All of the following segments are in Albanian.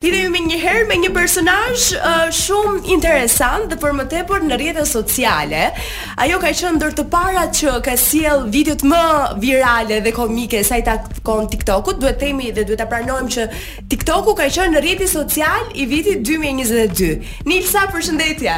Lidhemi menjëherë me një personazh uh, shumë interesant dhe për më tepër në rrjetet sociale. Ajo ka qenë ndër të parat që ka sjell videot më virale dhe komike sa i takon TikTokut. Duhet të themi dhe duhet ta pranojmë që TikToku ka qenë rrjeti social i vitit 2022. Nilsa, përshëndetje.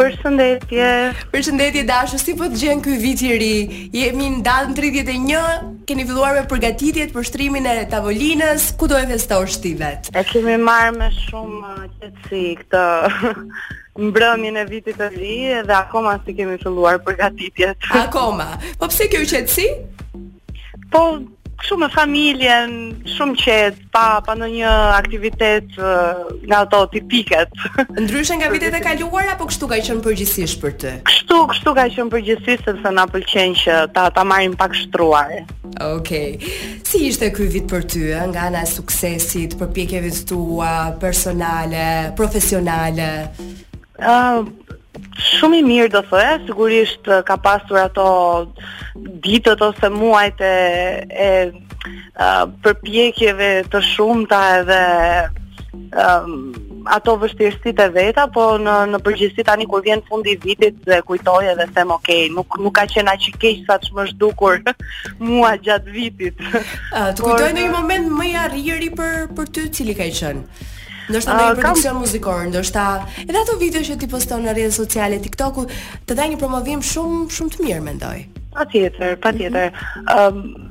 Përshëndetje. Përshëndetje dashur, si po të gjen ky vit i ri? Jemi në datën 31, keni filluar me përgatitjet për shtrimin e tavolinës, ku do e festosh ti vet? E kemi marrë me shumë uh, qetësi këtë mbrëmjen e vitit të ri dhe akoma s'i kemi filluar përgatitjet. Akoma. Po pse kjo qetësi? Po, kështu me familjen, shumë qetë, pa, pa ndonjë aktivitet nga ato tipiket. Ndryshe nga vitet e kaluara, apo kështu ka qenë përgjithësisht për ty? Kështu, kështu ka qenë përgjithësisht, sepse na pëlqen që ta, ta marrim pak shtruar. Okej, si ishte ky vit për ty, eh, nga ana e suksesit, përpjekjeve të tua, personale, profesionale? Uh, Shumë i mirë do thoja, sigurisht ka pasur ato ditët ose muajt e e uh, përpjekjeve të shumta edhe um, ato vështirësitë e veta, po në në përgjithësi tani kur vjen fundi i vitit dhe e kujtoj edhe them ok, nuk nuk ka qenë aq i keq sa ç'më është dukur mua gjatë vitit. Uh, të kujtojmë një moment më i arriri për për ty cili ka qenë? Ndoshta ndonjë produksion muzikor, ndoshta edhe ato video që ti poston në rrjetet sociale TikTok-u, të dha një promovim shumë shumë të mirë mendoj. Patjetër, patjetër. Mhm. Ëm mm -hmm. um,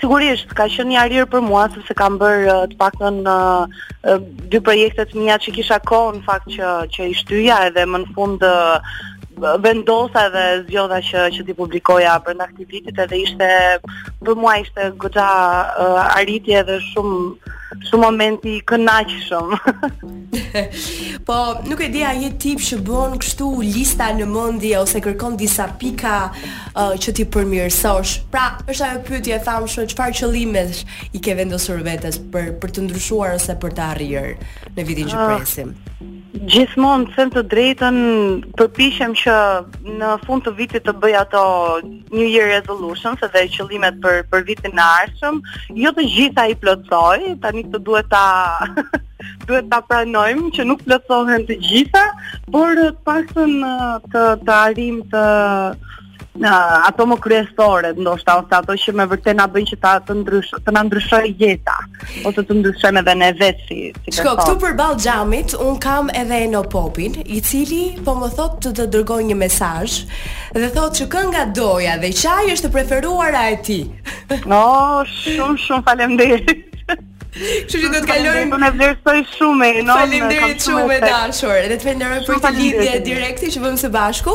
sigurisht ka qenë një arritje për mua sepse kam bërë uh, të paktën uh, uh, dy projekte të mia që kisha kohë në fakt që që i shtyja edhe më në fund uh, vendosa edhe zgjodha që që t'i publikoja brenda këtij viti edhe ishte për mua ishte goxha uh, arritje edhe shumë Shumë moment i kënaqshëm. po, nuk e di a je tip që bën kështu lista në mendje ose kërkon disa pika uh, që t'i përmirësosh. Pra, është ajo pyetje e famshme, çfarë qëllimesh i ke vendosur vetes për për të ndryshuar ose për të arritur në vitin që ah. presim? Uh, gjithmonë them të drejtën, përpiqem që në fund të vitit të bëj ato New Year Resolutions dhe qëllimet për për vitin e ardhshëm, jo të gjitha i plotësoj, tani të duhet ta duhet ta pranojmë që nuk plotësohen të gjitha, por të paktën të të arrijmë në ato më kryesore, ndoshta ose ato që me vërtet na bëjnë që ta të ndrysh, të na ndryshojë jeta. ose të ndryshojmë edhe ne vetë si si person. Shiko këtu përballë xhamit, un kam edhe Eno Popin, i cili po më thot të të dërgoj një mesazh dhe thot që kënga doja dhe çaji është e preferuara e tij. Eno, shumë shumë faleminderit. Kështu që do të kalojmë. Unë e vlerësoj shumë, Eno. Faleminderit shumë e dashur. Edhe të falenderoj për këtë lidhje direkte që bëmë së bashku.